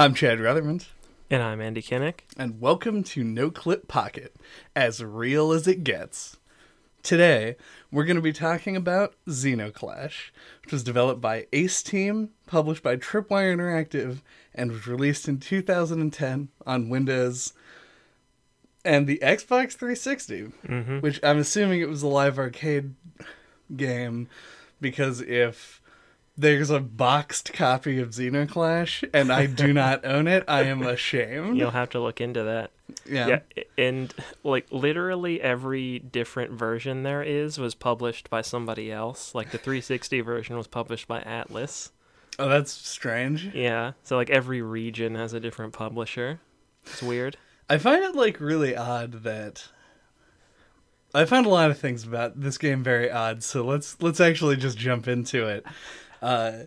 I'm Chad Ruthermond, And I'm Andy Kinnick. and welcome to No Clip Pocket, as real as it gets. Today, we're going to be talking about Zeno Clash, which was developed by Ace Team, published by Tripwire Interactive, and was released in 2010 on Windows and the Xbox 360, mm-hmm. which I'm assuming it was a live arcade game because if there's a boxed copy of Zeno Clash and I do not own it, I am ashamed. You'll have to look into that. Yeah. Yeah, and like literally every different version there is was published by somebody else. Like the 360 version was published by Atlus. Oh, that's strange. Yeah, so like every region has a different publisher. It's weird. I find it like really odd that I found a lot of things about this game very odd. So let's let's actually just jump into it. Uh,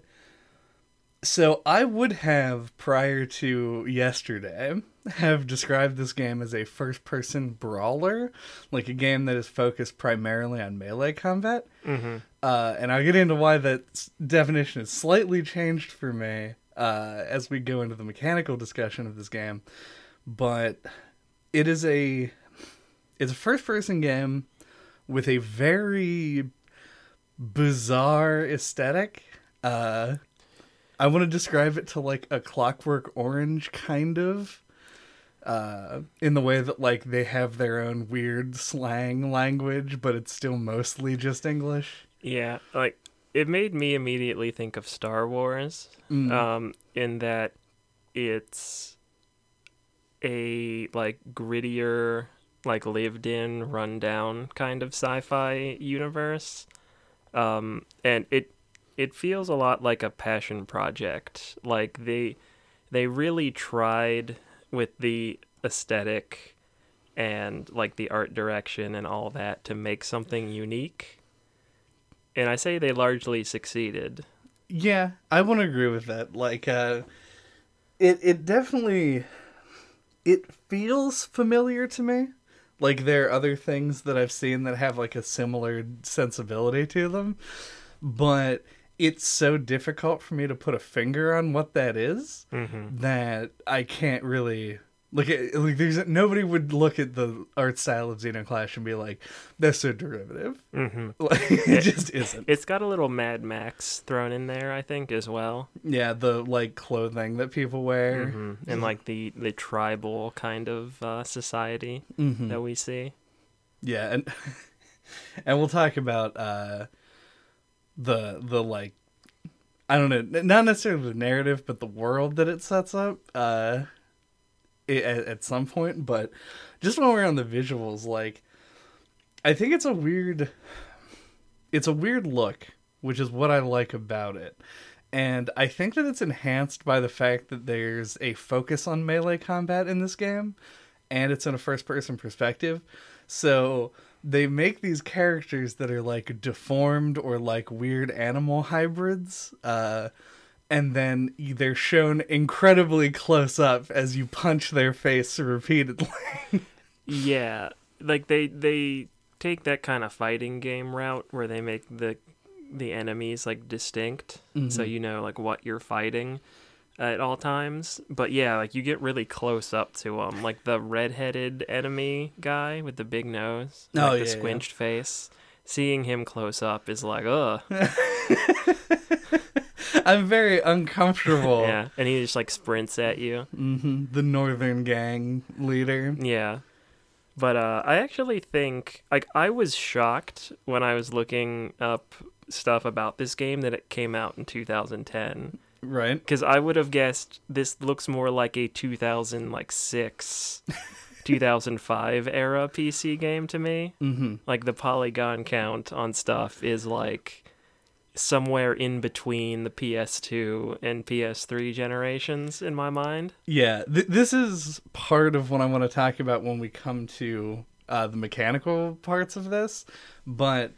so I would have prior to yesterday have described this game as a first-person brawler, like a game that is focused primarily on melee combat. hmm Uh, and I'll get into why that definition is slightly changed for me uh, as we go into the mechanical discussion of this game. But it is a it's a first person game with a very bizarre aesthetic. Uh, I want to describe it to like a Clockwork Orange kind of. Uh, in the way that like they have their own weird slang language, but it's still mostly just English. Yeah, like it made me immediately think of Star Wars. Mm. Um, in that it's a like grittier, like lived in, rundown kind of sci-fi universe. Um, and it it feels a lot like a passion project. Like they they really tried with the aesthetic and like the art direction and all that to make something unique. And I say they largely succeeded. Yeah, I want to agree with that. Like, uh, it it definitely it feels familiar to me. Like there are other things that I've seen that have like a similar sensibility to them, but it's so difficult for me to put a finger on what that is Mm-hmm. that I can't really look at. Like, there's nobody would look at the art style of Zeno Clash and be like, "That's so derivative." Mm-hmm. Like, it just isn't. It's got a little Mad Max thrown in there, I think, as well. Yeah, the like clothing that people wear. hmm And like the the tribal kind of uh, society Mhm. that we see. Yeah, and and we'll talk about uh the the like I don't know, not necessarily the narrative, but the world that it sets up uh at, at some point, but just when we're on the visuals like I think it's a weird it's a weird look, which is what I like about it. And I think that it's enhanced by the fact that there's a focus on melee combat in this game and it's in a first person perspective. So they make these characters that are like deformed or like weird animal hybrids. Uh, and then they're shown incredibly close up as you punch their face repeatedly. Yeah, like they they take that kind of fighting game route where they make the the enemies like distinct, so you know like what you're fighting at all times. But yeah, like you get really close up to him, like the redheaded enemy guy with the big nose, Oh, like yeah, the yeah. squinched face. Seeing him close up is like, ugh, I'm very uncomfortable. yeah, and he just like sprints at you. hmm The Northern Gang leader. Yeah. But uh, I actually think like I was shocked when I was looking up stuff about this game that it came out in 2010 Right. because I would have guessed this looks more like a 2006 2005 era PC game to me. hmm Like the polygon count on stuff is like somewhere in between the PS2 and PS3 generations in my mind. Yeah, th- this is part of what I want to talk about when we come to uh, the mechanical parts of this. But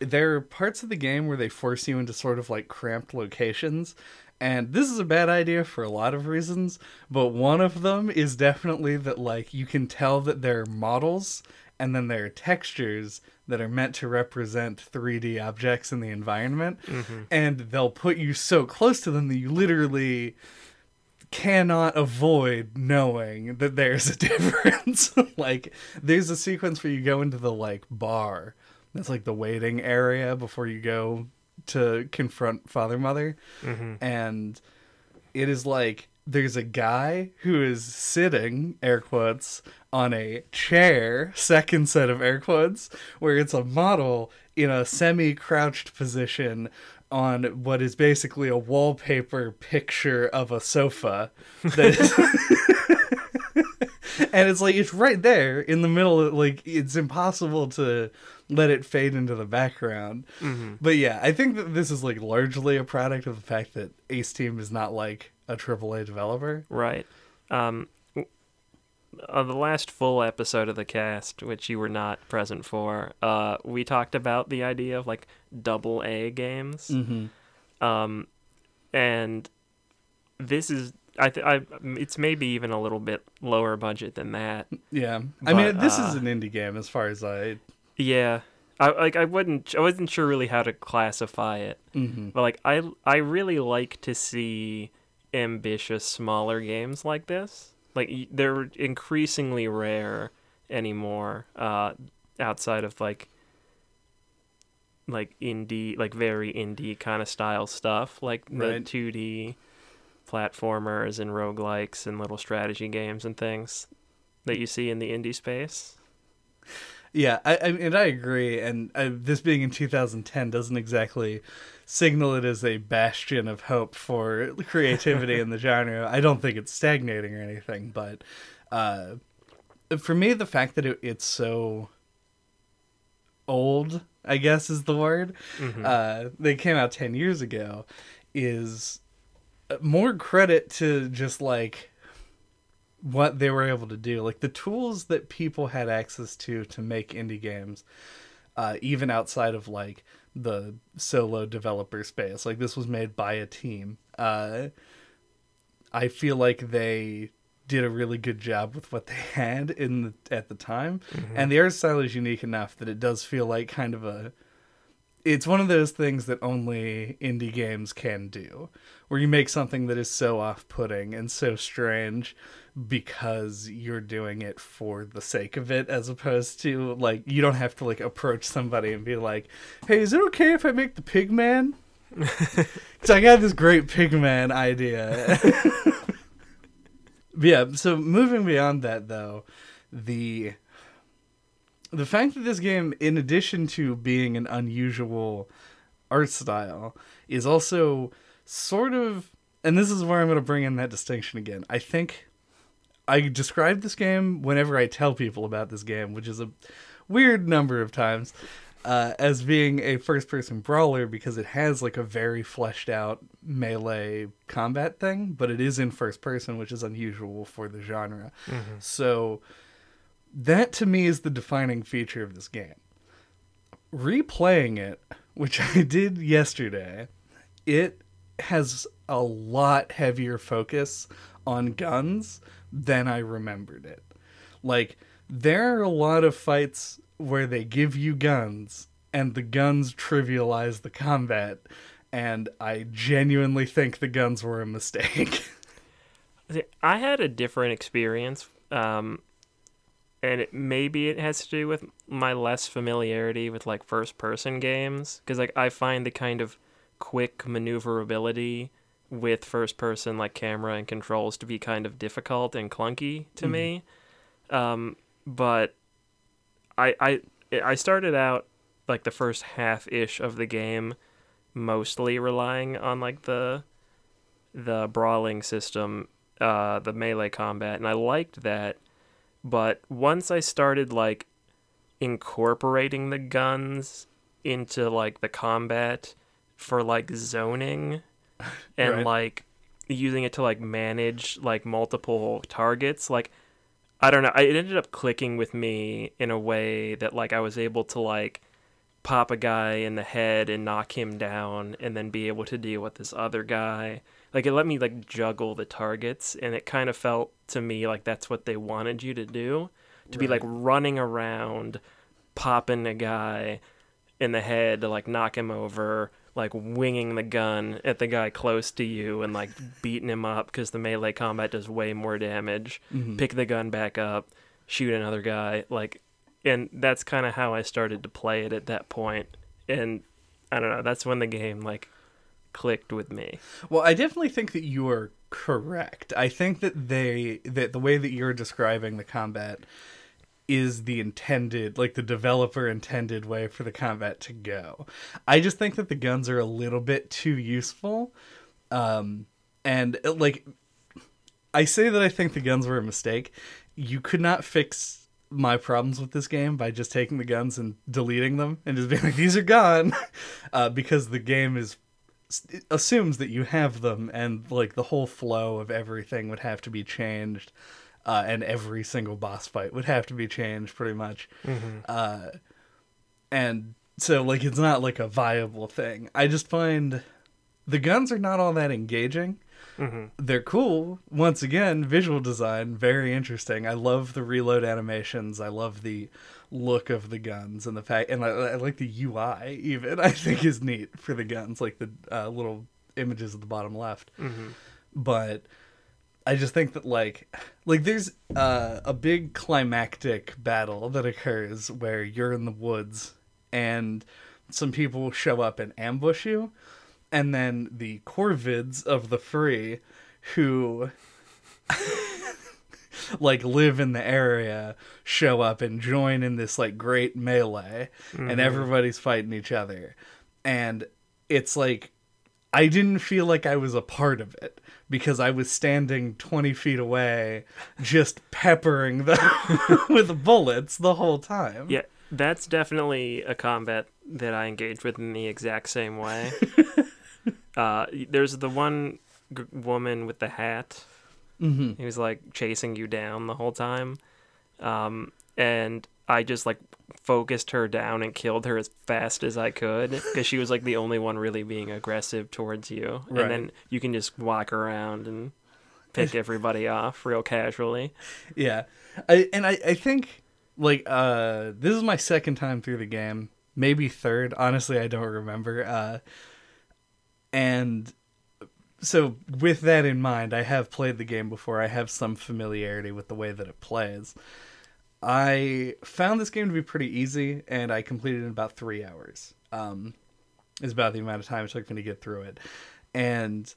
there are parts of the game where they force you into sort of like cramped locations. And this is a bad idea for a lot of reasons, but one of them is definitely that like you can tell that they're models and then there are textures that are meant to represent 3D objects in the environment, mm-hmm. and they'll put you so close to them that you literally cannot avoid knowing that there's a difference. like there's a sequence where you go into the like bar. That's like the waiting area before you go to confront Father Mother. Mm-hmm. And it is like there's a guy who is sitting, air quotes, on a chair, second set of air quotes, where it's a model in a semi crouched position on what is basically a wallpaper picture of a sofa. Is- and it's like it's right there in the middle of, like it's impossible to let it fade into the background but yeah i think that this is like largely a product of the fact that ace team is not like a aaa developer Right. Um, on the last full episode of the cast, which you were not present for, uh, we talked about the idea of like double A games. mm-hmm. Um, and this is, I, th- I, it's maybe even a little bit lower budget than that. yeah i mean this uh, is an indie game as far as i Yeah. I like I wouldn't I wasn't sure really how to classify it. Mhm. But like I I really like to see ambitious smaller games like this. Like they're increasingly rare anymore uh outside of like like indie like very indie kind of style stuff like the Right. 2D platformers and roguelikes and little strategy games and things that you see in the indie space. Yeah, I, I and I agree. And uh, this being in 2010 doesn't exactly signal it as a bastion of hope for creativity in the genre. I don't think it's stagnating or anything, but uh, for me, the fact that it, it's so old, I guess is the word. Uh, they came out 10 years ago, is more credit to just like what they were able to do. Like the tools that people had access to to make indie games uh, even outside of like the solo developer space like this was made by a team uh, i feel like they did a really good job with what they had in the, at the time. And the art style is unique enough that it does feel like kind of a it's one of those things that only indie games can do where you make something that is so off-putting and so strange because you're doing it for the sake of it as opposed to like you don't have to like approach somebody and be like hey is it okay if i make the pig man because i got this great pig man idea yeah so moving beyond that though the the fact that this game, in addition to being an unusual art style, is also sort of, and this is where I'm going to bring in that distinction again. I think I describe this game whenever I tell people about this game, which is a weird number of times, uh, as being a first person brawler because it has like a very fleshed out melee combat thing, but it is in first person, which is unusual for the genre. So that to me is the defining feature of this game. Replaying it, which I did yesterday, it has a lot heavier focus on guns than I remembered it. Like, there are a lot of fights where they give you guns and the guns trivialize the combat, and I genuinely think the guns were a mistake. I had a different experience, um, and it, maybe it has to do with my less familiarity with like first-person games, because like I find the kind of quick maneuverability with first-person like camera and controls to be kind of difficult and clunky to me. Um, but I I I started out like the first half ish of the game mostly relying on like the the brawling system, uh, the melee combat, and I liked that. But once I started like incorporating the guns into like the combat for like zoning and Right. like using it to like manage like multiple targets, like I don't know, I- it ended up clicking with me in a way that like I was able to like pop a guy in the head and knock him down and then be able to deal with this other guy. Like it let me like juggle the targets and it kind of felt to me like that's what they wanted you to do. To be like running around popping a guy in the head to like knock him over like winging the gun at the guy close to you and like beating him up because the melee combat does way more damage. Mhm. Pick the gun back up, shoot another guy, like, and that's kind of how I started to play it at that point. And I don't know, that's when the game like clicked with me. Well, I definitely think that you are correct. I think that they that the way that you're describing the combat is the intended like the developer intended way for the combat to go. I just think that the guns are a little bit too useful. Um and uh, like I say that I think the guns were a mistake. You could not fix my problems with this game by just taking the guns and deleting them and just being like these are gone uh, because the game is assumes that you have them and like the whole flow of everything would have to be changed uh, and every single boss fight would have to be changed pretty much. Uh, and so like it's not like a viable thing. I just find the guns are not all that engaging. They're cool. Once again visual design very interesting. I love the reload animations. I love the look of the guns and the fact and i, I like the ui even i think is neat for the guns like the uh, little images at the bottom left. But i just think that like like there's uh, a big climactic battle that occurs where you're in the woods and some people show up and ambush you and then the corvids of the free who like live in the area show up and join in this like great melee and everybody's fighting each other. And it's like i didn't feel like i was a part of it because i was standing 20 feet away just peppering them with bullets the whole time. Yeah, that's definitely a combat that I engaged with in the exact same way. uh, there's the one g- woman with the hat. Hmm who's like chasing you down the whole time, um, and I just like focused her down and killed her as fast as I could because she was like the only one really being aggressive towards you, Right. and then you can just walk around and pick everybody off real casually. Yeah, I and I I think like uh this is my second time through the game, maybe third. Honestly, I don't remember. Uh, and so with that in mind, I have played the game before. I have some familiarity with the way that it plays. I found this game to be pretty easy, and I completed it in about three hours. Um, is about the amount of time it took me to get through it, and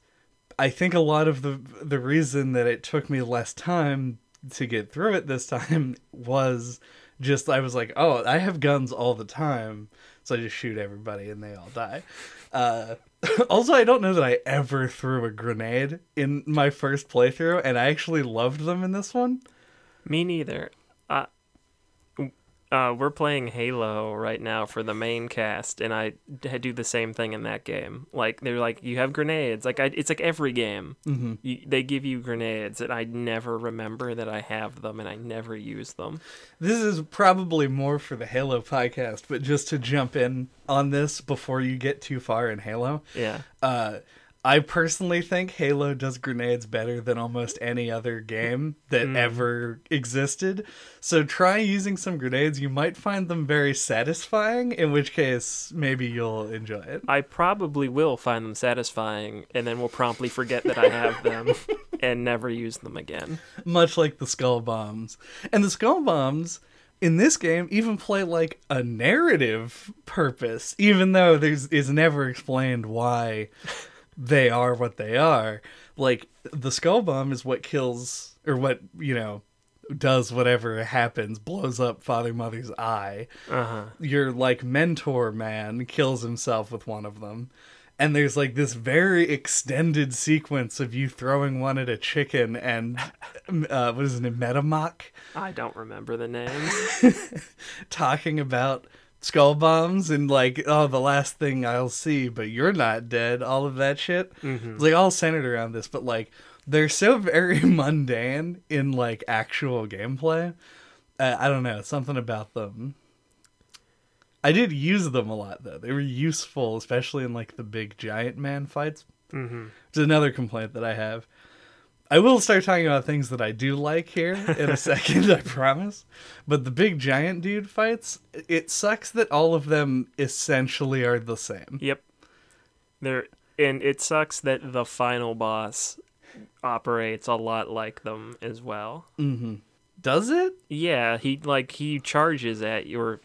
I think a lot of the the reason that it took me less time to get through it this time was just I was like, oh, I have guns all the time, so I just shoot everybody and they all die. Uh, also, I don't know that I ever threw a grenade in my first playthrough, and I actually loved them in this one. Me neither. Uh, we're playing Halo right now for the main cast, and I do the same thing in that game. Like they're like, you have grenades. Like I, it's like every game. Mhm. You, they give you grenades, and I never remember that I have them, and I never use them. This is probably more for the Halo podcast, but just to jump in on this before you get too far in Halo, Yeah. uh, I personally think Halo does grenades better than almost any other game that hmm. ever existed. So try using some grenades. You might find them very satisfying, in which case maybe you'll enjoy it. I probably will find them satisfying, and then will promptly forget that I have them and never use them again. Much like the skull bombs. And the skull bombs in this game even play like a narrative purpose, even though there's is never explained why they are what they are. Like the skull bomb is what kills or what, you know, does whatever happens, blows up Father Mother's eye. Uh huh. Your like mentor man kills himself with one of them. And there's like this very extended sequence of you throwing one at a chicken and uh, what is it, Metamoch I don't remember the names. talking about skull bombs and like oh the last thing I'll see, but you're not dead. All of that shit. It's like all centered around this, but like they're so very mundane in like actual gameplay. Uh, I don't know something about them. I did use them a lot though. They were useful, especially in like the big giant man fights. hmm It's another complaint that I have. I will start talking about things that I do like here in a second, I promise. But the big giant dude fights, it sucks that all of them essentially are the same. Yep. There and it sucks that the final boss operates a lot like them as well. Mm-hmm. Does it? Yeah, he like he charges at your.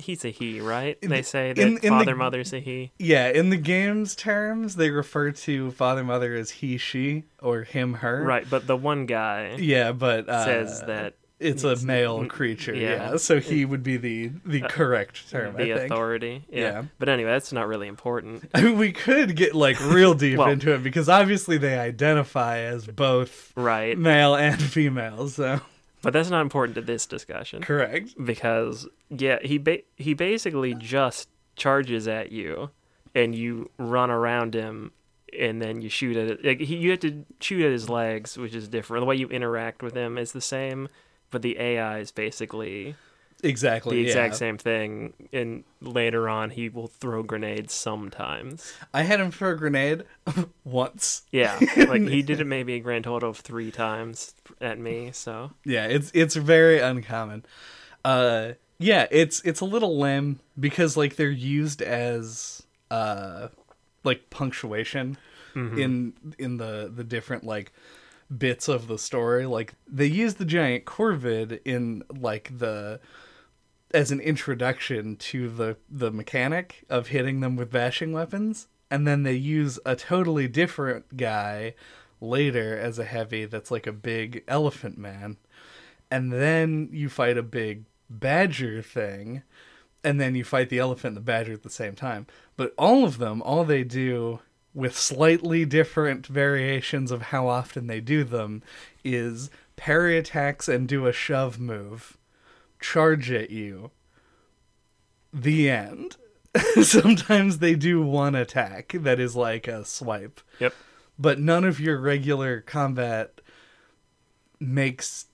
He's a he, right? They the- say that in- in the- father mother's a he. Yeah, in the game's terms, they refer to father mother as he, she, or him, her. Right, but the one guy Yeah, but uh, says that it's a male creature. yeah. Yeah, so he would be the the correct term. the I think. authority. Yeah. Yeah. But anyway, that's not really important. I mean, we could get like real deep Well- into it because obviously they identify as both Right. male and female. So But that's not important to this discussion. correct. because yeah, he ba- he basically just charges at you, and you run around him, and then you shoot at it. Like he, you have to shoot at his legs, which is different. The way you interact with him is the same, but the AI is basically Exactly. the exact yeah. same thing. And later on, he will throw grenades sometimes. I had him throw a grenade once. Yeah, like he did it maybe a grand total of three times at me. So Yeah, it's it's very uncommon. Uh yeah, it's it's a little lame because like they're used as uh like punctuation in in the the different like bits of the story. Like they use the giant corvid in like the as an introduction to the the mechanic of hitting them with bashing weapons and then they use a totally different guy later as a heavy that's like a big elephant man. And then you fight a big badger thing and then you fight the elephant and the badger at the same time. But all of them all they do with slightly different variations of how often they do them is parry attacks and do a shove move charge at you the end. Sometimes they do one attack that is like a swipe. Yep, but none of your regular combat makes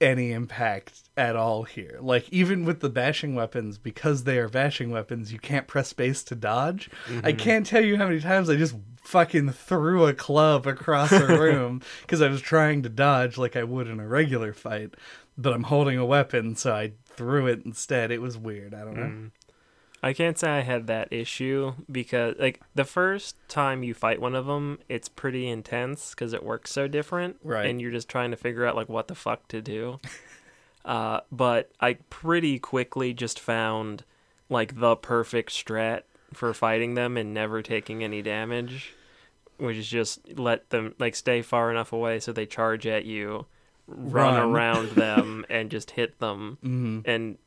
any impact at all here. Like even with the bashing weapons, because they are bashing weapons, you can't press space to dodge. I mm-hmm. can't tell you how many times I just fucking threw a club across a room because I was trying to dodge like I would in a regular fight, but I'm holding a weapon, so I threw it instead. It was weird. I don't know. I can't say I had that issue because like the first time you fight one of them, it's pretty intense because it works so different, Right. And you're just trying to figure out like what the fuck to do. uh, but I pretty quickly just found like the perfect strat for fighting them and never taking any damage, which is just let them like stay far enough away so they charge at you, run, Run. around them, and just hit them, hmm and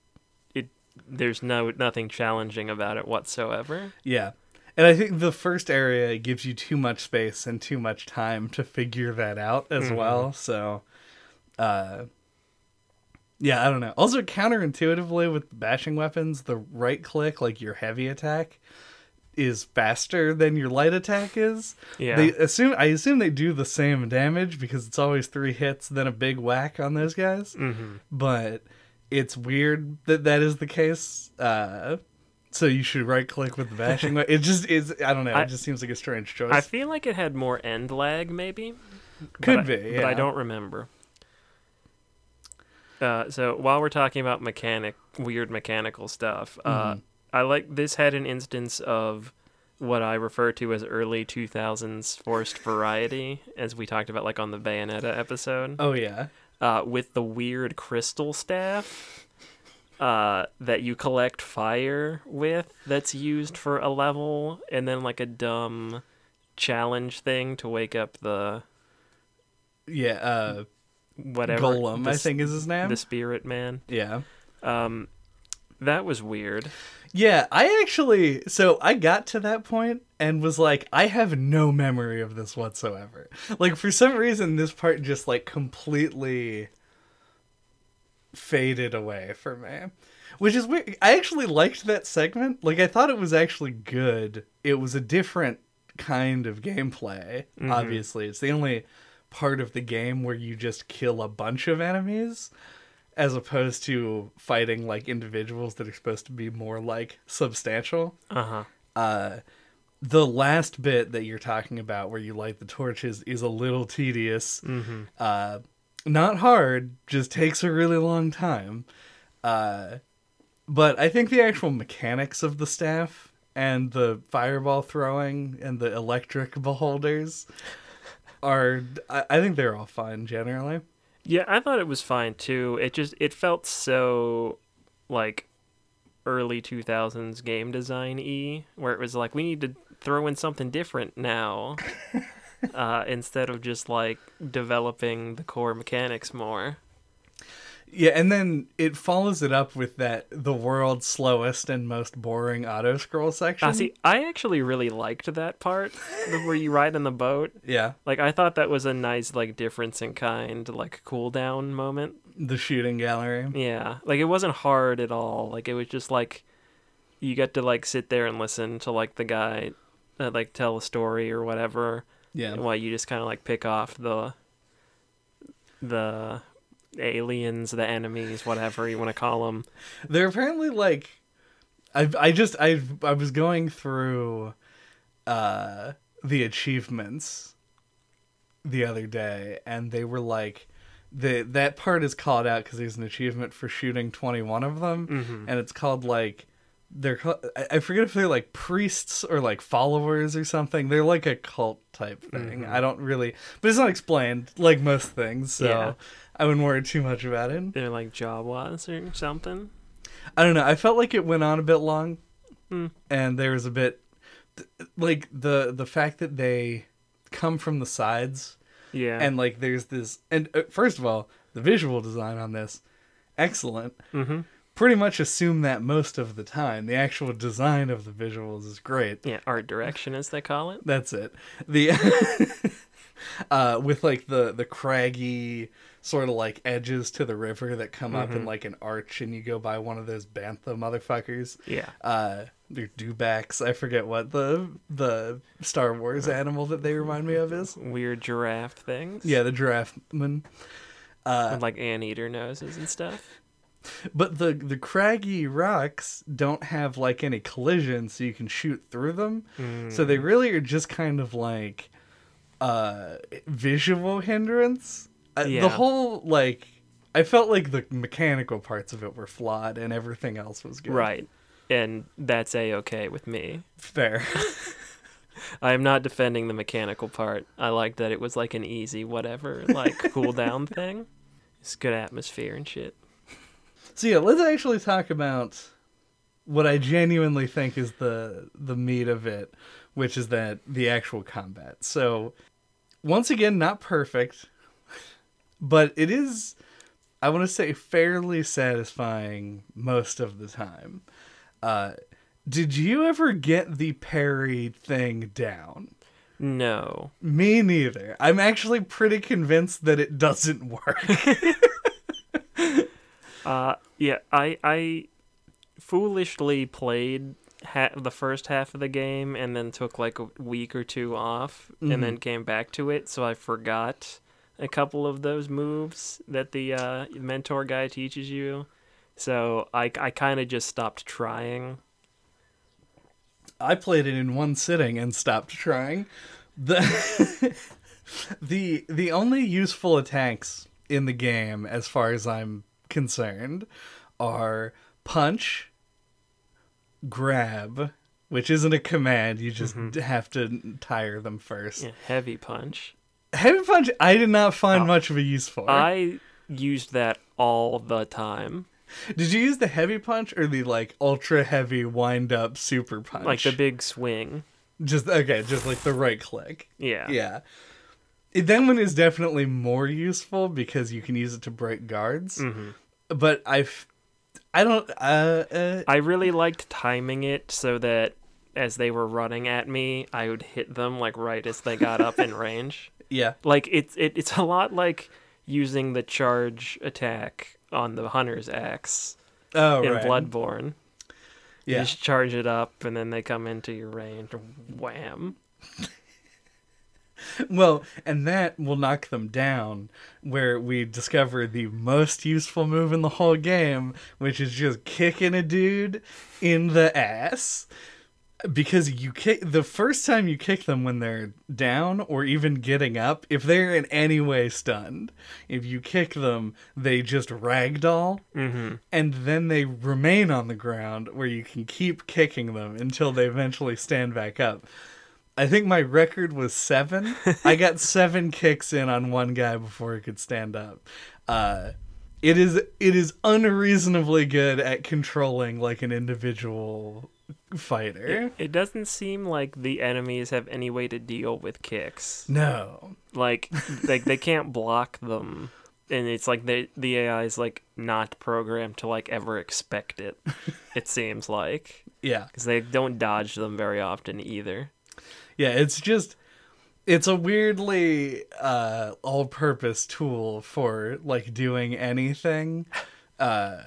it there's no nothing challenging about it whatsoever. Yeah. And I think the first area gives you too much space and too much time to figure that out as Mhm. well. So, uh, yeah, I don't know. Also, counterintuitively with bashing weapons, the right click, like your heavy attack, is faster than your light attack is. Yeah. They assume I assume they do the same damage because it's always three hits then a big whack on those guys hmm but it's weird that that is the case. Uh, so you should right click with the bashing. it just is. I don't know. I- it just seems like a strange choice. I feel like it had more end lag, maybe. Could but be, I, but I don't remember. Uh, so while we're talking about mechanic, weird mechanical stuff, uh, Mhm. I like this had an instance of what I refer to as early 2000s forced variety, as we talked about like on the Bayonetta episode. oh yeah. uh, with the weird crystal staff uh, that you collect fire with that's used for a level, and then like a dumb challenge thing to wake up the Yeah. Uh, whatever Golem, the, I think is his name. the spirit man. yeah. Um, that was weird. Yeah, I actually so I got to that point and was like, I have no memory of this whatsoever. Like for some reason this part just like completely faded away for me. Which is weird. I actually liked that segment. Like I thought it was actually good. It was a different kind of gameplay. Mhm. Obviously, it's the only part of the game where you just kill a bunch of enemies as opposed to fighting like individuals that are supposed to be more like substantial. Uh huh. Uh the last bit that you're talking about where you light the torches is a little tedious. Mm-hmm. Uh not hard, just takes a really long time. Uh but I think the actual mechanics of the staff and the fireball throwing and the electric beholders are I, I think they're all fine generally. Yeah, I thought it was fine too. It just it felt so like early 2000s game design y where it was like we need to throw in something different now uh, instead of just like developing the core mechanics more. Yeah, and then it follows it up with that the world's slowest and most boring auto scroll section. Uh, see, I actually really liked that part where you ride in the boat. yeah, Like I thought that was a nice like difference in kind, like cool down moment. the shooting gallery. Yeah, like it wasn't hard at all. Like it was just like you get to like sit there and listen to like the guy uh, like tell a story or whatever, Yeah, while you just kind of like pick off the the aliens, the enemies, whatever you want to call them. they're apparently like I I just I I was going through uh the achievements the other day and they were like the that part is called out because there's an achievement for shooting 21 of them Mm-hmm. and it's called like they're I- forget if they're like priests or like followers or something. They're like a cult type thing. Mhm. I don't really, but it's not explained like most things. So Yeah. I wouldn't worry too much about it. They're like job Jawas or something. I don't know. I felt like it went on a bit long, Hmm. and there was a bit like the the fact that they come from the sides Yeah. and like there's this and uh, first of all the visual design on this excellent mm-hmm. pretty much assume that most of the time the actual design of the visuals is great Yeah, art direction as they call it. that's it the uh with like the the craggy sort of like edges to the river that come up in Mhm. like an arch and you go by one of those bantha motherfuckers Yeah. uh they're dewbacks i forget what the the star wars animal that they remind me of is Weird giraffe things. yeah the giraffeman uh With like anteater noses and stuff. but the the craggy rocks don't have like any collision so you can shoot through them so Mm. they really are just kind of like uh visual hindrance Uh, Yeah. the whole like i felt like the mechanical parts of it were flawed and everything else was good Right. And that's a okay with me. fair I am not defending the mechanical part. I like that it was like an easy whatever, like cool down thing. It's good atmosphere and shit. So yeah, let's actually talk about what I genuinely think is the the meat of it, which is that the actual combat. So once again, not perfect, but it is I want to say fairly satisfying most of the time. Uh did you ever get the parry thing down? No. Me neither. I'm actually pretty convinced that it doesn't work. Uh yeah, I I foolishly played ha- the first half of the game and then took like a week or two off and then came back to it, so I forgot a couple of those moves that the uh, mentor guy teaches you. So I I kind of just stopped trying. I played it in one sitting and stopped trying. The the the only useful attacks in the game, as far as I'm concerned, are punch, grab, which isn't a command. You just have to tire them first. Yeah, heavy punch. Heavy punch, I did not find Uh, much of a use for. I used that all the time. Did you use the heavy punch or the like ultra heavy wind up super punch? Like the big swing. just okay, just like the right click. Yeah. Yeah. It, that one is definitely more useful because you can use it to break guards. hmm But I've, I don't. Uh, uh, I really liked timing it so that as they were running at me, I would hit them like right as they got up in range. yeah, Like it's it, it's a lot like using the charge attack on the hunter's axe oh in right, Bloodborne. You just charge it up and then they come into your range. Wham. Well, and that will knock them down. Where we discover the most useful move in the whole game, which is just kicking a dude in the ass. because you kick the first time you kick them when they're down or even getting up, if they're in any way stunned, if you kick them, they just ragdoll, Mm-hmm. and then they remain on the ground where you can keep kicking them until they eventually stand back up. I think my record was seven. I got seven kicks in on one guy before he could stand up. Uh, it is it is unreasonably good at controlling like an individual fighter. It, it doesn't seem like the enemies have any way to deal with kicks. No. Like, like they can't block them, and it's like they the AI is like not programmed to like ever expect it. it seems like Yeah. because they don't dodge them very often either. Yeah, it's just it's a weirdly uh all-purpose tool for like doing anything uh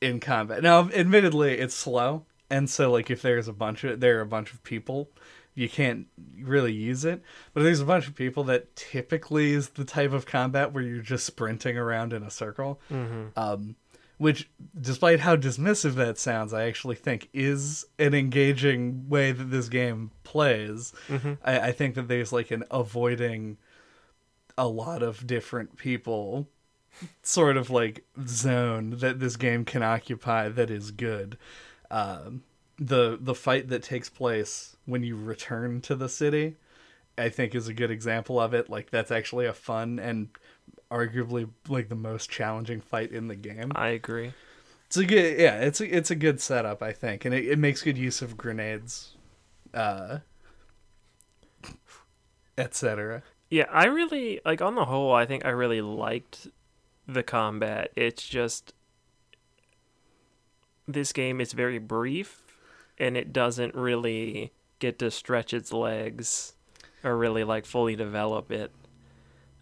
in combat. Now, admittedly, it's slow, and so like if there's a bunch of there are a bunch of people, you can't really use it. But if there's a bunch of people that typically is the type of combat where you're just sprinting around in a circle. Um which despite how dismissive that sounds, I actually think is an engaging way that this game plays. I, I think that there's like an avoiding a lot of different people sort of like zone that this game can occupy that is good. Um, the the fight that takes place when you return to the city, I think is a good example of it. Like that's actually a fun and arguably like the most challenging fight in the game. I agree. It's a good yeah, it's a it's a good setup, I think, and it, it makes good use of grenades, uh, etc. Yeah, I really like on the whole. I think I really liked the combat. It's just this game is very brief, and it doesn't really get to stretch its legs or really like fully develop it.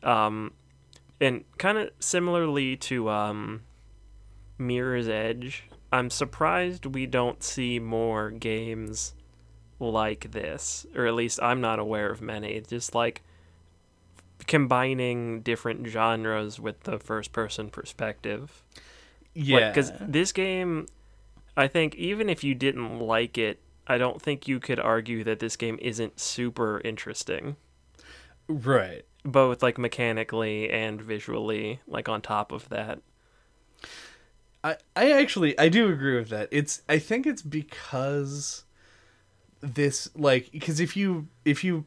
Um, and kind of similarly to um, Mirror's Edge, I'm surprised we don't see more games like this, or at least I'm not aware of many. Just like combining different genres with the first person perspective. Yeah, Because this game, I think, even if you didn't like it, I don't think you could argue that this game isn't super interesting, right. Both like mechanically and visually, like on top of that. I I actually I do agree with that. It's I think it's because this like because if you if you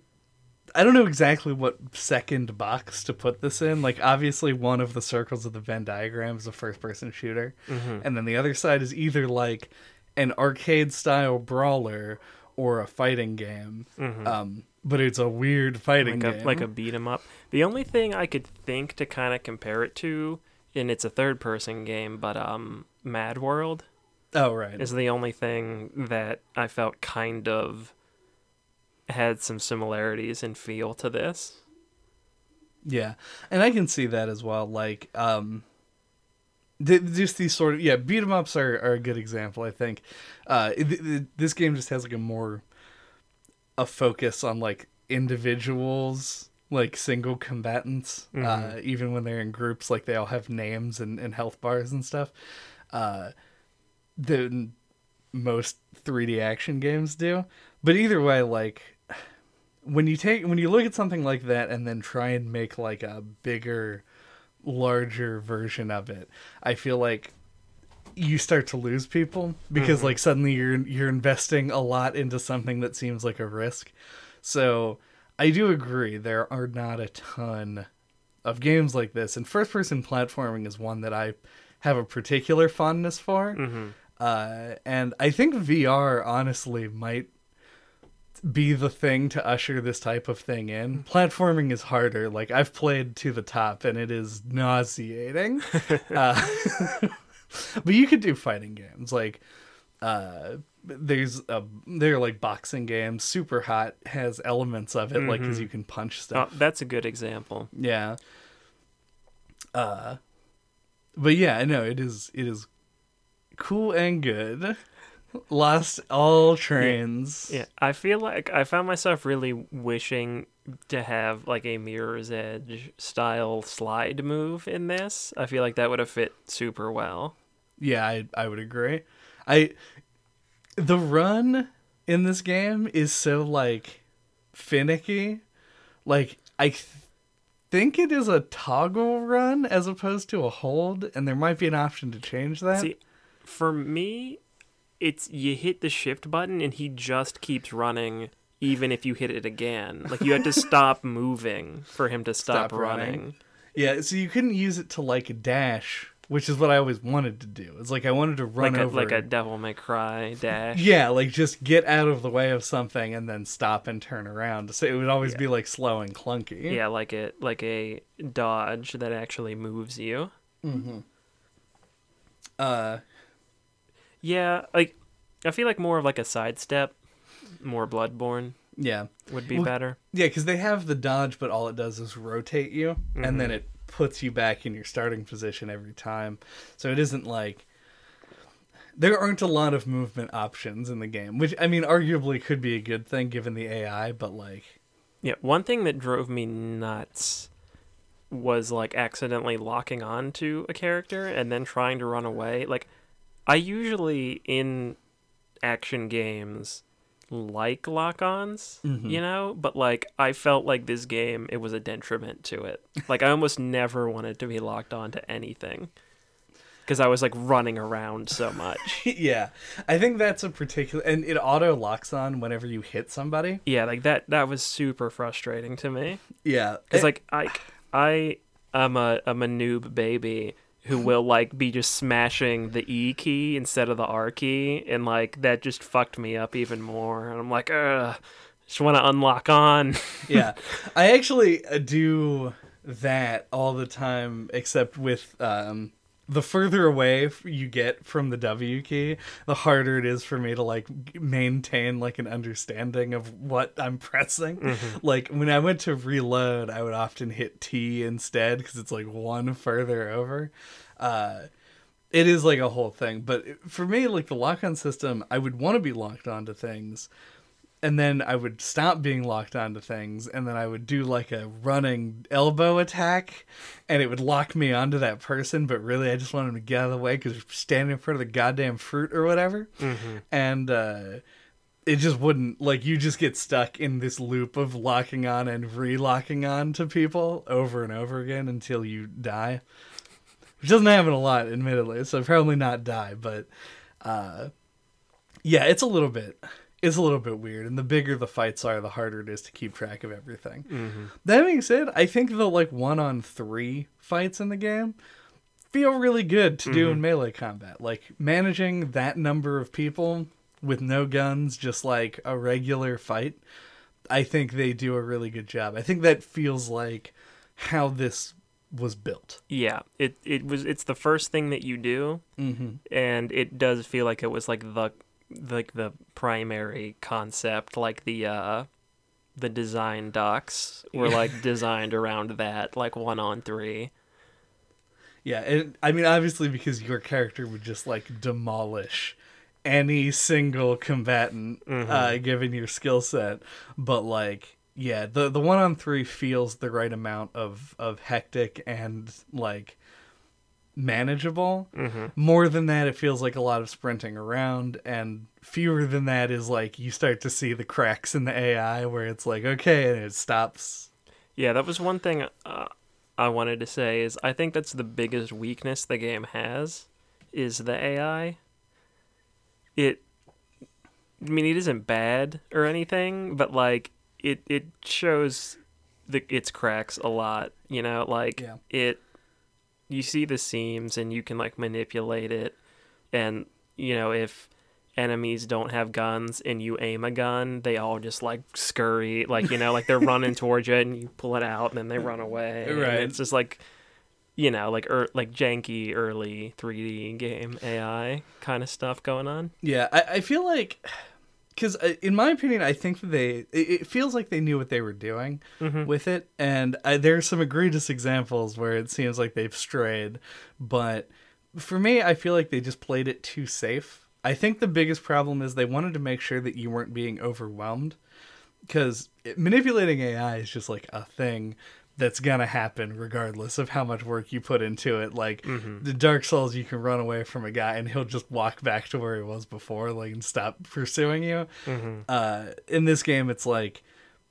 I don't know exactly what second box to put this in. Like obviously one of the circles of the Venn diagram is a first person shooter. And then the other side is either like an arcade style brawler or a fighting game. Um but it's a weird fighting like game. a like a beat 'em up. The only thing I could think to kind of compare it to, and it's a third person game, but um, MadWorld Oh right. is the only thing that I felt kind of had some similarities in feel to this. Yeah, and I can see that as well. Like, um, th- just these sort of yeah, beat 'em ups are, are a good example. I think uh, th- th- this game just has like a more a focus on like individuals, like single combatants. Uh, even when they're in groups, like they all have names and, and health bars and stuff. Uh, than most 3D action games do. But either way, like when you take when you look at something like that and then try and make like a bigger larger version of it i feel like you start to lose people because like suddenly you're you're investing a lot into something that seems like a risk so i do agree there are not a ton of games like this and first person platforming is one that i have a particular fondness for uh, and i think vr honestly might be the thing to usher this type of thing in. Platforming is harder. Like I've played to the top and it is nauseating. uh, but you could do fighting games like uh there's a they're like boxing games. Superhot has elements of it like cuz you can punch Oh, stuff. that's a good example. Yeah. Uh but yeah, I know it is it is cool and good. Lost all trains. Yeah, I feel like I found myself really wishing to have like a Mirror's Edge style slide move in this. I feel like that would have fit super well. Yeah, I I would agree. I the run in this game is so like finicky. Like I th- think it is a toggle run as opposed to a hold, and there might be an option to change that. See, for me, it's you hit the shift button and he just keeps running even if you hit it again. Like you had to stop moving for him to stop, Stop running. running. yeah, so you couldn't use it to like dash, which is what I always wanted to do. It's like I wanted to run Like a over like a Devil May Cry dash. Yeah, like just get out of the way of something and then stop and turn around. So it would always Yeah. be like slow and clunky. Yeah, like a like a dodge that actually moves you. Uh Yeah, like I feel like more of like a sidestep, more Bloodborne yeah. would be Well, better. Yeah, because they have the dodge, but all it does is rotate you, and then it puts you back in your starting position every time. So it isn't like there aren't a lot of movement options in the game, which I mean, arguably could be a good thing given the AI, but like, Yeah, one thing that drove me nuts was like accidentally locking on to a character and then trying to run away. Like I usually in action games like lock-ons, you mm-hmm. know, but like I felt like this game it was a detriment to it. Like I almost never wanted to be locked on to anything because I was like running around so much. yeah, I think that's a particular, and it auto locks on whenever you hit somebody. yeah, like that that was super frustrating to me. Yeah, Because it- like I, I am a I'm a noob baby who will like be just smashing the E key instead of the R key, and like that just fucked me up even more. And I'm like, ugh, just want to unlock on. yeah i actually do that all the time except with um the further away you get from the w key the harder it is for me to like maintain like an understanding of what i'm pressing. Like when i went to reload i would often hit t instead because it's like one further over. Uh it is like a whole thing but for me like the lock-on system i would want to be locked onto things and then I would stop being locked onto things, and then I would do like a running elbow attack, and it would lock me onto that person. But really, I just wanted to get out of the way because standing in front of the goddamn fruit or whatever, and uh, it just wouldn't. Like you just get stuck in this loop of locking on and re-locking on to people over and over again until you die, which doesn't happen a lot, admittedly. So probably not die, but uh, yeah, it's a little bit it's a little bit weird and the bigger the fights are the harder it is to keep track of everything. That being said i think the like one on three fights in the game feel really good to do in melee combat. Like managing that number of people with no guns just like a regular fight i think they do a really good job. I think that feels like how this was built. Yeah, it it was it's the first thing that you do, mm-hmm. and it does feel like it was like the like the primary concept, like the uh the design docs were like designed around that, like one on three. Yeah, and I mean obviously because your character would just like demolish any single combatant uh given your skill set, but like yeah, the the one on 3 feels the right amount of of hectic and like manageable. More than that it feels like a lot of sprinting around and fewer than that is like you start to see the cracks in the AI where it's like okay, and it stops. Yeah, that was one thing uh, I wanted to say is I think that's the biggest weakness the game has is the AI. It I mean it isn't bad or anything, but like it it shows the its cracks a lot, you know, like Yeah. it you see the seams and you can like manipulate it. And you know if enemies don't have guns and you aim a gun they all just like scurry like you know like they're running towards you and you pull it out and then they run away. And Right. it's just like you know like er, like janky early 3d game ai kind of stuff going on. Yeah, I, I feel like because uh, in my opinion, I think that they it, feels like they knew what they were doing mm-hmm. with it, and I, there are some egregious examples where it seems like they've strayed. But for me, I feel like they just played it too safe. I think the biggest problem is they wanted to make sure that you weren't being overwhelmed because eh, manipulating AI is just like a thing that's gonna happen regardless of how much work you put into it. Like Mhm. the Dark Souls, you can run away from a guy and he'll just walk back to where he was before, like and stop pursuing you. Mhm. Uh, in this game, it's like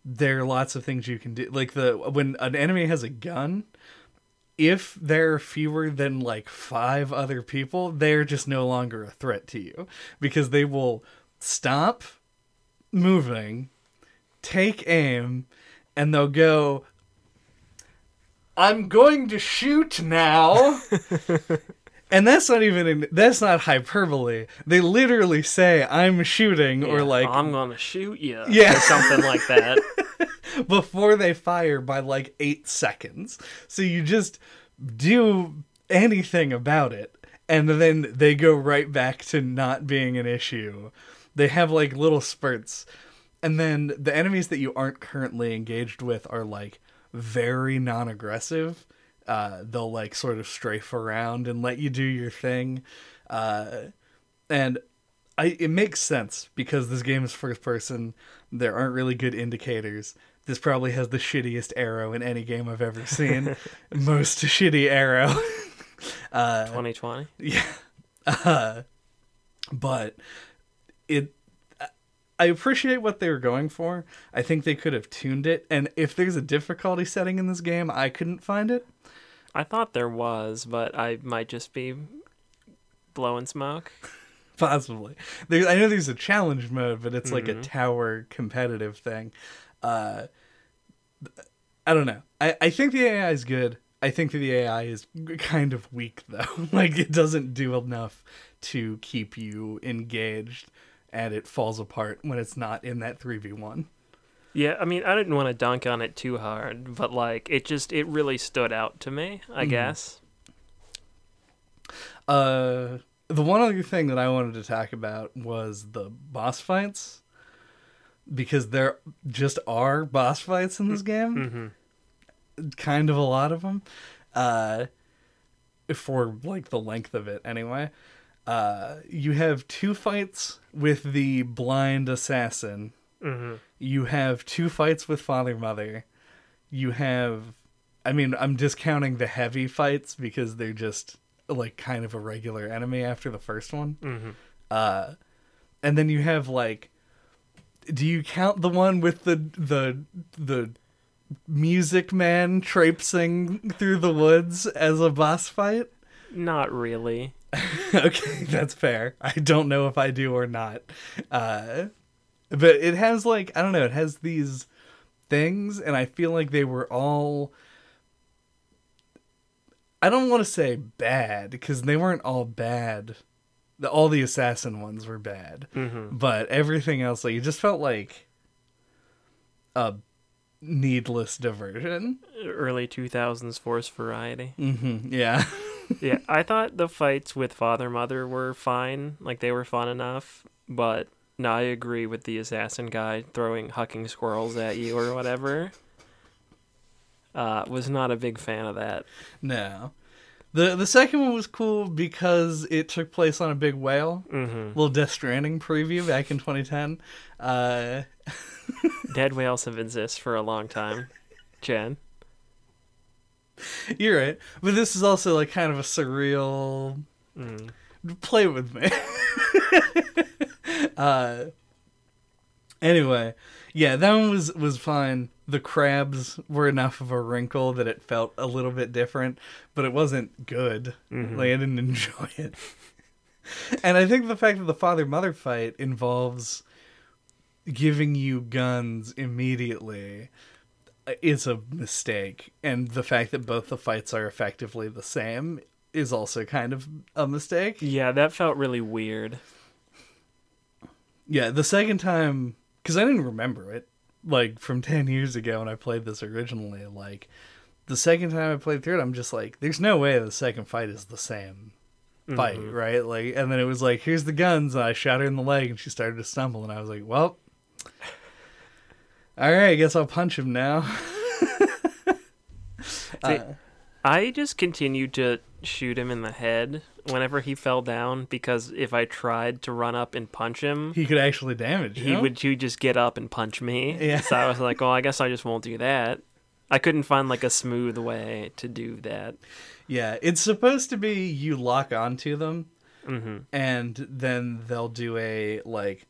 there are lots of things you can do. Like the when an enemy has a gun, if there are fewer than like five other people, they're just no longer a threat to you because they will stop moving, take aim, and they'll go. I'm going to shoot now. and that's not even that's not hyperbole. They literally say I'm shooting or Yeah, like I'm gonna shoot you. Yeah. Or something like that. before they fire by like eight seconds. So you just do anything about it, and then they go right back to not being an issue. They have like little spurts, and then the enemies that you aren't currently engaged with are like very non aggressive. Uh, they'll like sort of strafe around and let you do your thing. Uh, and I, it makes sense because this game is first person. There aren't really good indicators. This probably has the shittiest arrow in any game I've ever seen. Most shitty arrow. uh, 2020. yeah. Uh, but it I appreciate what they were going for. I think they could have tuned it and if there's a difficulty setting in this game, I couldn't find it. I thought there was, but I might just be blowing smoke. Possibly. There, I know there's a challenge mode, but it's like a Mhm. tower competitive thing. Uh, I don't know. I, I think the AI is good. I think that the AI is kind of weak, though. like, it doesn't do enough to keep you engaged, and it falls apart when it's not in that 3v1. Yeah, I mean, I didn't want to dunk on it too hard, but like it just it really stood out to me, I Mhm. guess. Uh, the one other thing that I wanted to talk about was the boss fights. Because there just are boss fights in this game. Mhm. kind of a lot of them uh for like the length of it anyway uh you have two fights with the blind assassin Mhm. you have two fights with father mother you have i mean i'm discounting the heavy fights because they're just like kind of a regular enemy after the first one Mhm. uh and then you have like do you count the one with the the the music man traipsing through the woods as a boss fight Not really. okay that's fair. I don't know if i do or not. Uh but it has like i don't know it has these things and i feel like they were all i don't want to say bad because they weren't all bad. The, all the assassin ones were bad. Mhm. but everything else like it just felt like a needless diversion. Early 2000s force variety. hmm yeah yeah, I thought the fights with father mother were fine, like they were fun enough, but no, I agree with the assassin guy throwing hucking squirrels at you or whatever. Uh, was not a big fan of that. no the the second one was cool because it took place on a big whale hmm little Death Stranding preview back in 2010. Uh, Dead whales have exist for a long time. Jen. you're right, but this is also like kind of a surreal. Mm. Play with me. uh, anyway, yeah, that one was was fine. The crabs were enough of a wrinkle that it felt a little bit different, but it wasn't good. Mhm. Like I didn't enjoy it. and I think the fact that the father mother fight involves giving you guns immediately is a mistake and the fact that both the fights are effectively the same is also kind of a mistake. Yeah, that felt really weird. Yeah, the second time cuz I didn't remember it like from 10 years ago when I played this originally like the second time I played through it I'm just like there's no way the second fight is the same fight, Mhm. right? Like, and then it was like, here's the guns, and I shot her in the leg, and she started to stumble, and I was like, well, all right, I guess I'll punch him now. Uh, I just continued to shoot him in the head whenever he fell down because if I tried to run up and punch him, he could actually damage he you. would you just get up and punch me. Yeah. So I was like, well, I guess I just won't do that. I couldn't find like a smooth way to do that. Yeah, it's supposed to be you lock onto them, hmm and then they'll do a like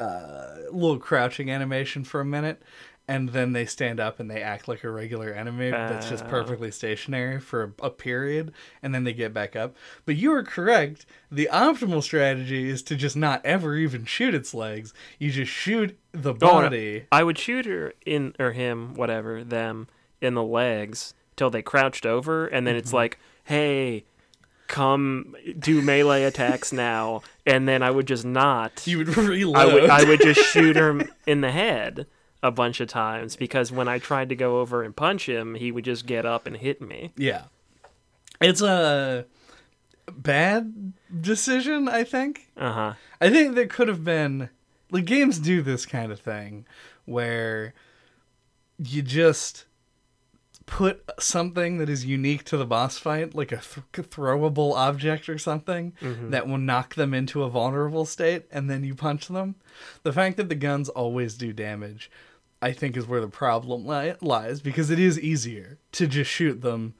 uh, little crouching animation for a minute, and then they stand up and they act like a regular enemy that's just Ah. perfectly stationary for a, a period, and then they get back up. But you are correct. The optimal strategy is to just not ever even shoot its legs. You just shoot the body. I would shoot her in or him, whatever, them in the legs till they crouched over, and then Mm-hmm. it's like, hey, come do melee attacks now, and then I would just not. You would reload. I would I would just shoot him in the head a bunch of times because when I tried to go over and punch him, he would just get up and hit me. Yeah. It's a bad decision, I think. Uh huh. I think there could have been like games do this kind of thing where you just put something that is unique to the boss fight, like a th- throwable object or something, that will knock them into a vulnerable state, and then you punch them. The fact that the guns always do damage, I think, is where the problem li- lies because it is easier to just shoot them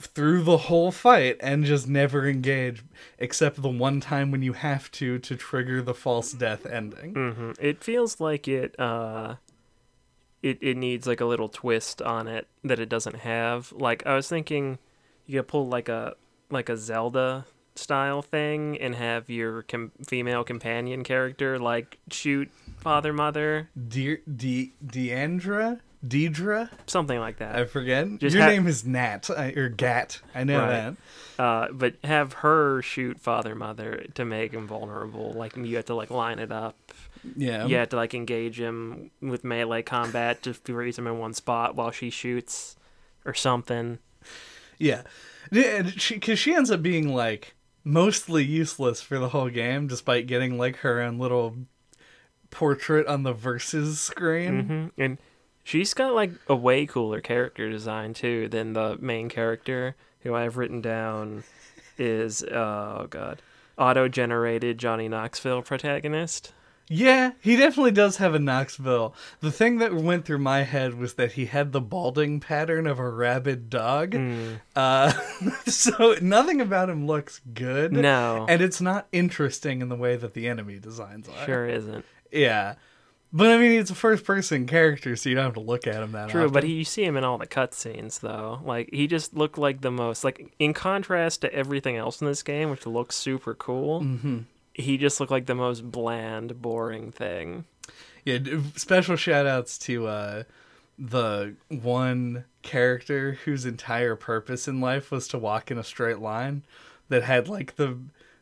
through the whole fight and just never engage except the one time when you have to to trigger the false death ending. hmm It feels like it uh it it needs like a little twist on it that it doesn't have. Like I was thinking you could pull like a like a Zelda style thing and have your com- female companion character like shoot father mother De- De- Deandra? Deidre? something like that. I forget. Just Your ha- name is Nat or Gat. I know Right. that. uh, but have her shoot father mother to make him vulnerable. Like you have to like line it up. Yeah. you have to like engage him with melee combat to freeze him in one spot while she shoots or something. Yeah. Yeah, and she she ends up being like mostly useless for the whole game despite getting like her own little portrait on the versus screen. hmm And she's got like a way cooler character design too than the main character, who I've written down is oh god, auto-generated Johnny Knoxville protagonist. Yeah, he definitely does have a Knoxville. The thing that went through my head was that he had the balding pattern of a rabid dog. Mm, Uh, so nothing about him looks good. no, And it's not interesting in the way that the enemy designs are. sure isn't. Yeah. But I mean, he's a first person character, so you don't have to look at him that True, often. but he, you see him in all the cutscenes though. Like he just looked like the most like in contrast to everything else in this game, which looks super cool. hmm He just looked like the most bland, boring thing. Yeah, special shout outs to uh, the one character whose entire purpose in life was to walk in a straight line that had like the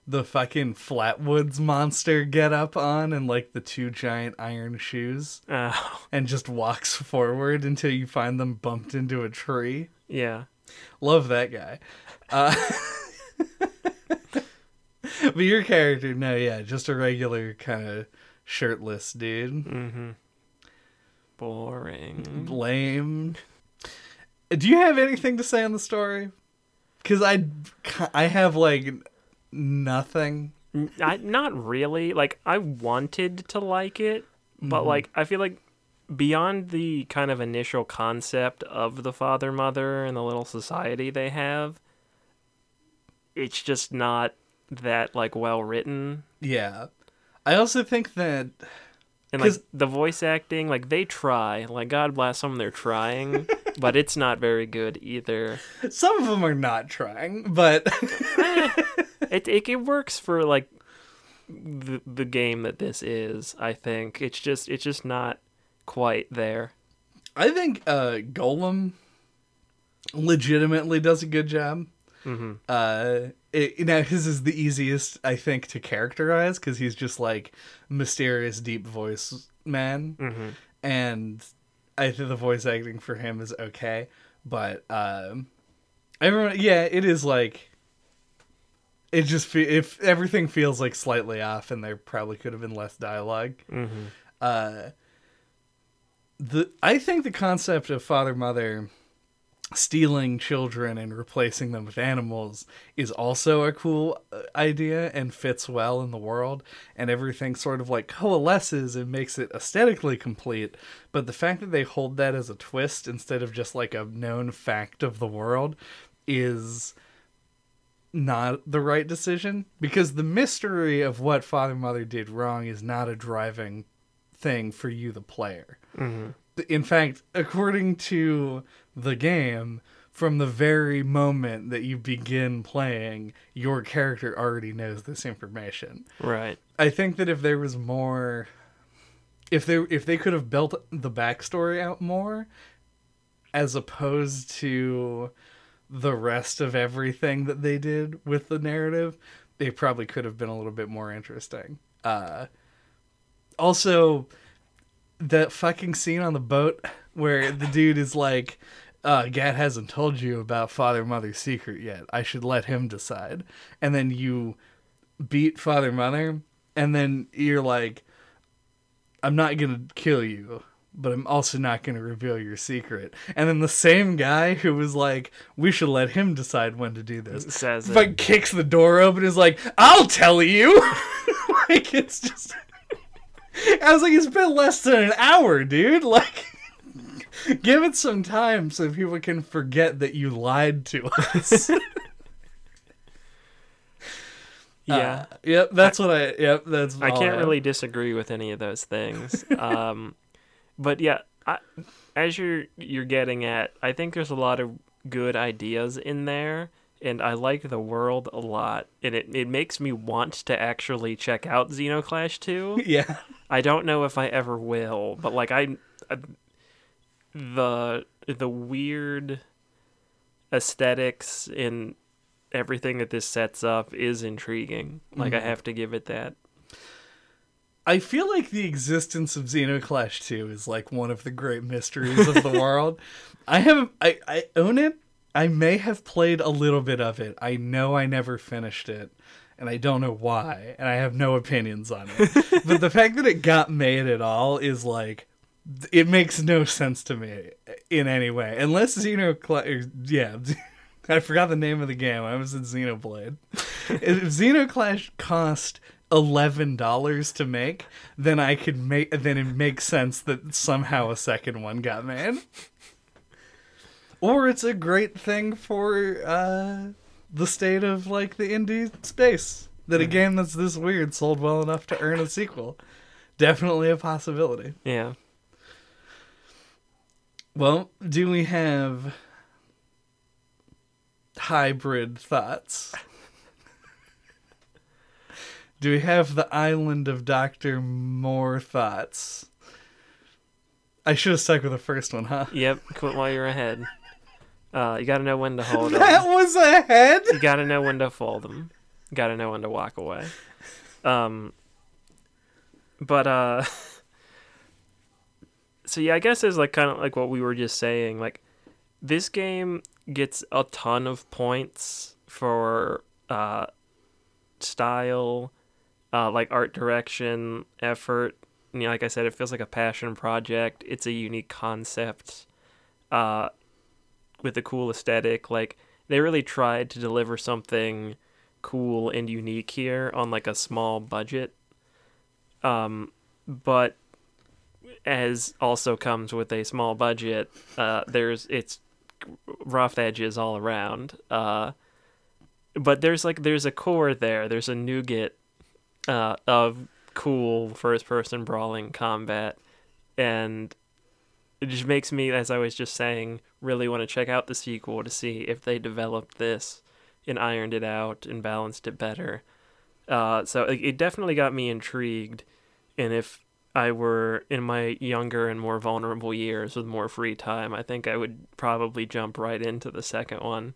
the fucking flatwoods monster get up on and like the two giant iron shoes Oh, and just walks forward until you find them bumped into a tree. yeah. Love that guy. Uh, but your character, no, yeah, just a regular kind of shirtless dude. Mm-hmm. Boring. Lame. Do you have anything to say on the story? Because I, I have like nothing. I, not really. Like I wanted to like it, but Mhm. like I feel like beyond the kind of initial concept of the father mother and the little society they have, it's just not that like well written. Yeah, I also think that And like the voice acting, like they try, like God bless them, they're trying, but it's not very good either. some of them are not trying, but It it, it works for like the the game that this is. I think it's just it's just not quite there. I think uh, Golem legitimately does a good job. hmm Uh, it, now his is the easiest I think to characterize because he's just like mysterious deep voice man. hmm and I think the voice acting for him is okay, but um, everyone, yeah, it is like it just fe- if everything feels like slightly off, and there probably could have been less dialogue. hmm Uh, the I think the concept of father mother stealing children and replacing them with animals is also a cool uh, idea and fits well in the world and everything sort of like coalesces and makes it aesthetically complete. But the fact that they hold that as a twist instead of just like a known fact of the world is not the right decision because the mystery of what father mother did wrong is not a driving thing for you the player. Hmm in fact, according to the game, from the very moment that you begin playing, your character already knows this information. Right. I think that if there was more if they if they could have built the backstory out more as opposed to the rest of everything that they did with the narrative, they probably could have been a little bit more interesting. Uh also that fucking scene on the boat where the dude is like uh, Gat hasn't told you about Father Mother's secret yet. I should let him decide. And then you beat Father Mother, and then you're like, I'm not gonna kill you, but I'm also not gonna reveal your secret. And then the same guy who was like, we should let him decide when to do this, Says it. kicks the door open, and is like, I'll tell you. like it's just. I was like, it's been less than an hour, dude. Like. Give it some time so people can forget that you lied to us. yeah. Uh, yep, that's what I. Yep, that's. I can't have. really disagree with any of those things. um, but yeah, I, as you're you're getting at, I think there's a lot of good ideas in there, and I like the world a lot, and it it makes me want to actually check out Zeno Clash 2. Yeah, I don't know if I ever will, but like I, I the the weird aesthetics and everything that this sets up is intriguing. Like I Mhm. have to give it that. I feel like the existence of Zeno Clash 2 is like one of the great mysteries of the world. I have I, I own it. I may have played a little bit of it. I know I never finished it. And I don't know why, and I have no opinions on it. but the fact that it got made at all is like it makes no sense to me in any way. Unless Zeno Clash yeah, I forgot the name of the game. I was in Xenoblade. if Zeno Clash cost eleven dollars to make, then I could make. Then it makes sense that somehow a second one got made. Or it's a great thing for uh, the state of like the indie space that a game that's this weird sold well enough to earn a sequel. Definitely a possibility. Yeah. Well, do we have hybrid thoughts? do we have the island of Dr. Moreau thoughts? I should have stuck with the first one, huh? Yep. Quit while you're ahead. Uh, you got to know when to hold That them. was ahead. You got to know when to fold them. Got to know when to walk away. Um. But uh. So yeah, I guess it's like kind of like what we were just saying. Like, this game gets a ton of points for uh, style, uh, like art direction, effort. You know, like I said, it feels like a passion project. It's a unique concept, uh, with a cool aesthetic. Like they really tried to deliver something cool and unique here on like a small budget. Um, but as also comes with a small budget, uh, there's it's rough edges all around. Uh, but there's like there's a core there. There's a nougat uh, of cool first person brawling combat, and it just makes me, as I was just saying, really want to check out the sequel to see if they developed this and ironed it out and balanced it better. Uh, so it, it definitely got me intrigued, and if I were in my younger and more vulnerable years with more free time, I think I would probably jump right into the second one,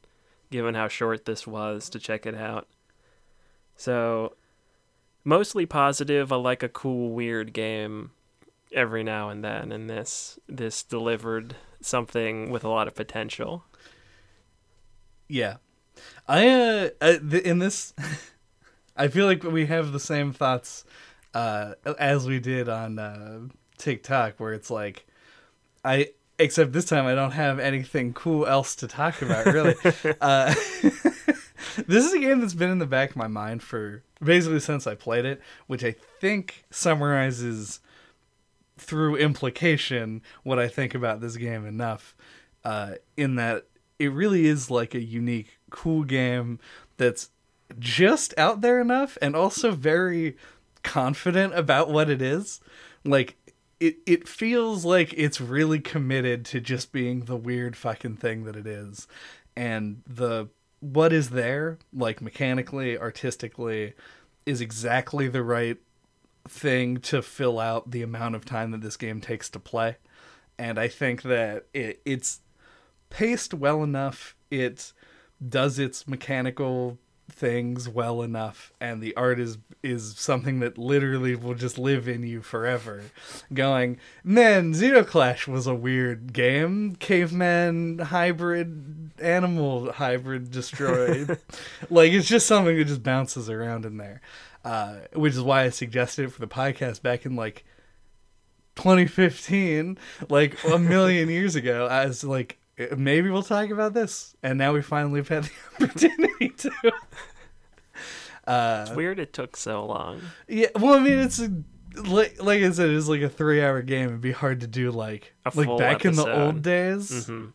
given how short this was to check it out. So, mostly positive. I like a cool, weird game every now and then, and this this delivered something with a lot of potential. Yeah, I uh, uh th- in this, I feel like we have the same thoughts, uh, as we did on uh, TikTok, where it's like, I except this time I don't have anything cool else to talk about, really. uh, this is a game that's been in the back of my mind for basically since I played it, which I think summarizes through implication what I think about this game enough. Uh, in that it really is like a unique, cool game that's just out there enough and also very confident about what it is. Like it it feels like it's really committed to just being the weird fucking thing that it is. And the what is there, like mechanically, artistically, is exactly the right thing to fill out the amount of time that this game takes to play. And I think that it, it's paced well enough. It does its mechanical things well enough and the art is is something that literally will just live in you forever. Going man Zeno Clash was a weird game. Caveman hybrid animal hybrid destroyed. Like it's just something that just bounces around in there. Uh, which is why i suggested it for the podcast back in like 2015 like a million years ago as like maybe we'll talk about this. And now we finally have had the opportunity to. Uh, it's weird it took so long. Yeah well i mean it's a, like, like i said it's like a three hour game. It'd be hard to do like A like back in the old days. Mhm.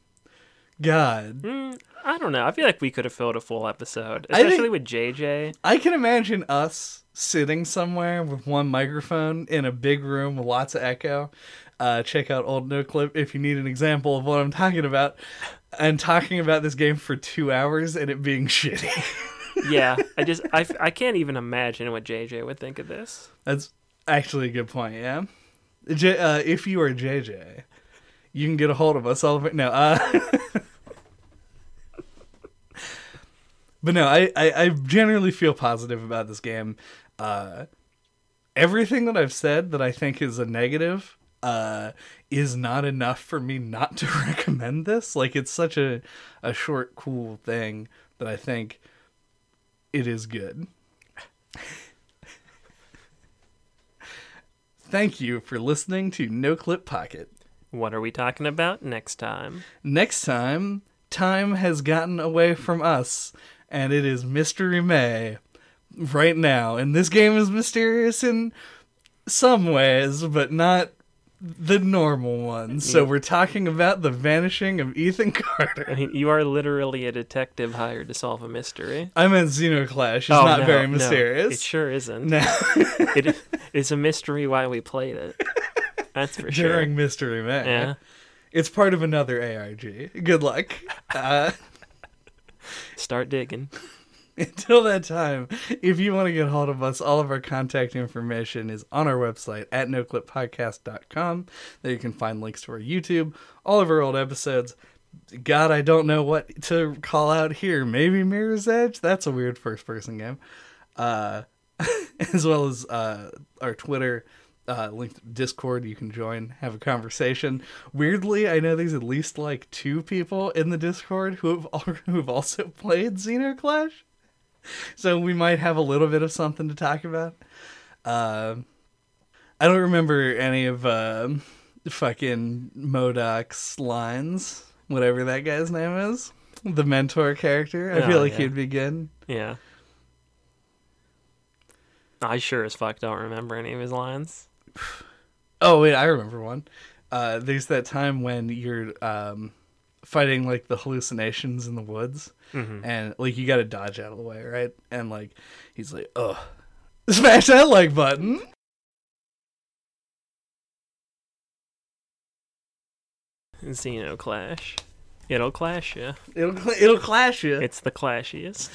god. Mm, i don't know. I feel like we could have filled a full episode especially with jj i can imagine us sitting somewhere with one microphone in a big room with lots of echo uh, check out old no clip if you need an example of what i'm talking about and talking about this game for two hours and it being shitty yeah i just I, I can't even imagine what jj would think of this That's actually a good point. Yeah, J- uh, if you are JJ, you can get a hold of us. All of it. No, uh, but no, I, I I generally feel positive about this game. Uh, everything that I've said that I think is a negative uh, is not enough for me not to recommend this. Like it's such a a short, cool thing that I think it is good. Thank you for listening to No Clip Pocket. what are we talking about next time Next time, time has gotten away from us, and it is Mystery May right now. And this game is mysterious in some ways, but not the normal ones. So we're talking about the vanishing of Ethan Carter. I mean, you are literally a detective hired to solve a mystery I meant Zeno Clash. It's Oh, not no, very no, mysterious. it sure isn't No. it, it's a mystery why we played it that's for sure During Mystery Man. yeah It's part of another ARG. Good luck. Uh, start digging Until that time, if you want to get hold of us, all of our contact information is on our website at noclippodcast.com. There you can find links to our YouTube, all of our old episodes. God, I don't know what to call out here. Maybe Mirror's Edge? That's a weird first person game. Uh, as well as uh, our Twitter, uh, linked Discord. You can join, have a conversation. Weirdly, I know there's at least like two people in the Discord who have, al- who have also played Zeno Clash. So we might have a little bit of something to talk about. Uh, I don't remember any of uh, fucking Modoc's lines, whatever that guy's name is. The mentor character. I feel Oh, like yeah. he'd be good. Yeah. I sure as fuck don't remember any of his lines. Oh wait, I remember one. Uh, there's that time when you're um, fighting like the hallucinations in the woods, Mhm. and like you got to dodge out of the way, right? And like he's like, "Oh, smash that like button." Zeno Clash. It'll clash you. It'll it'll clash you. It's the clashiest.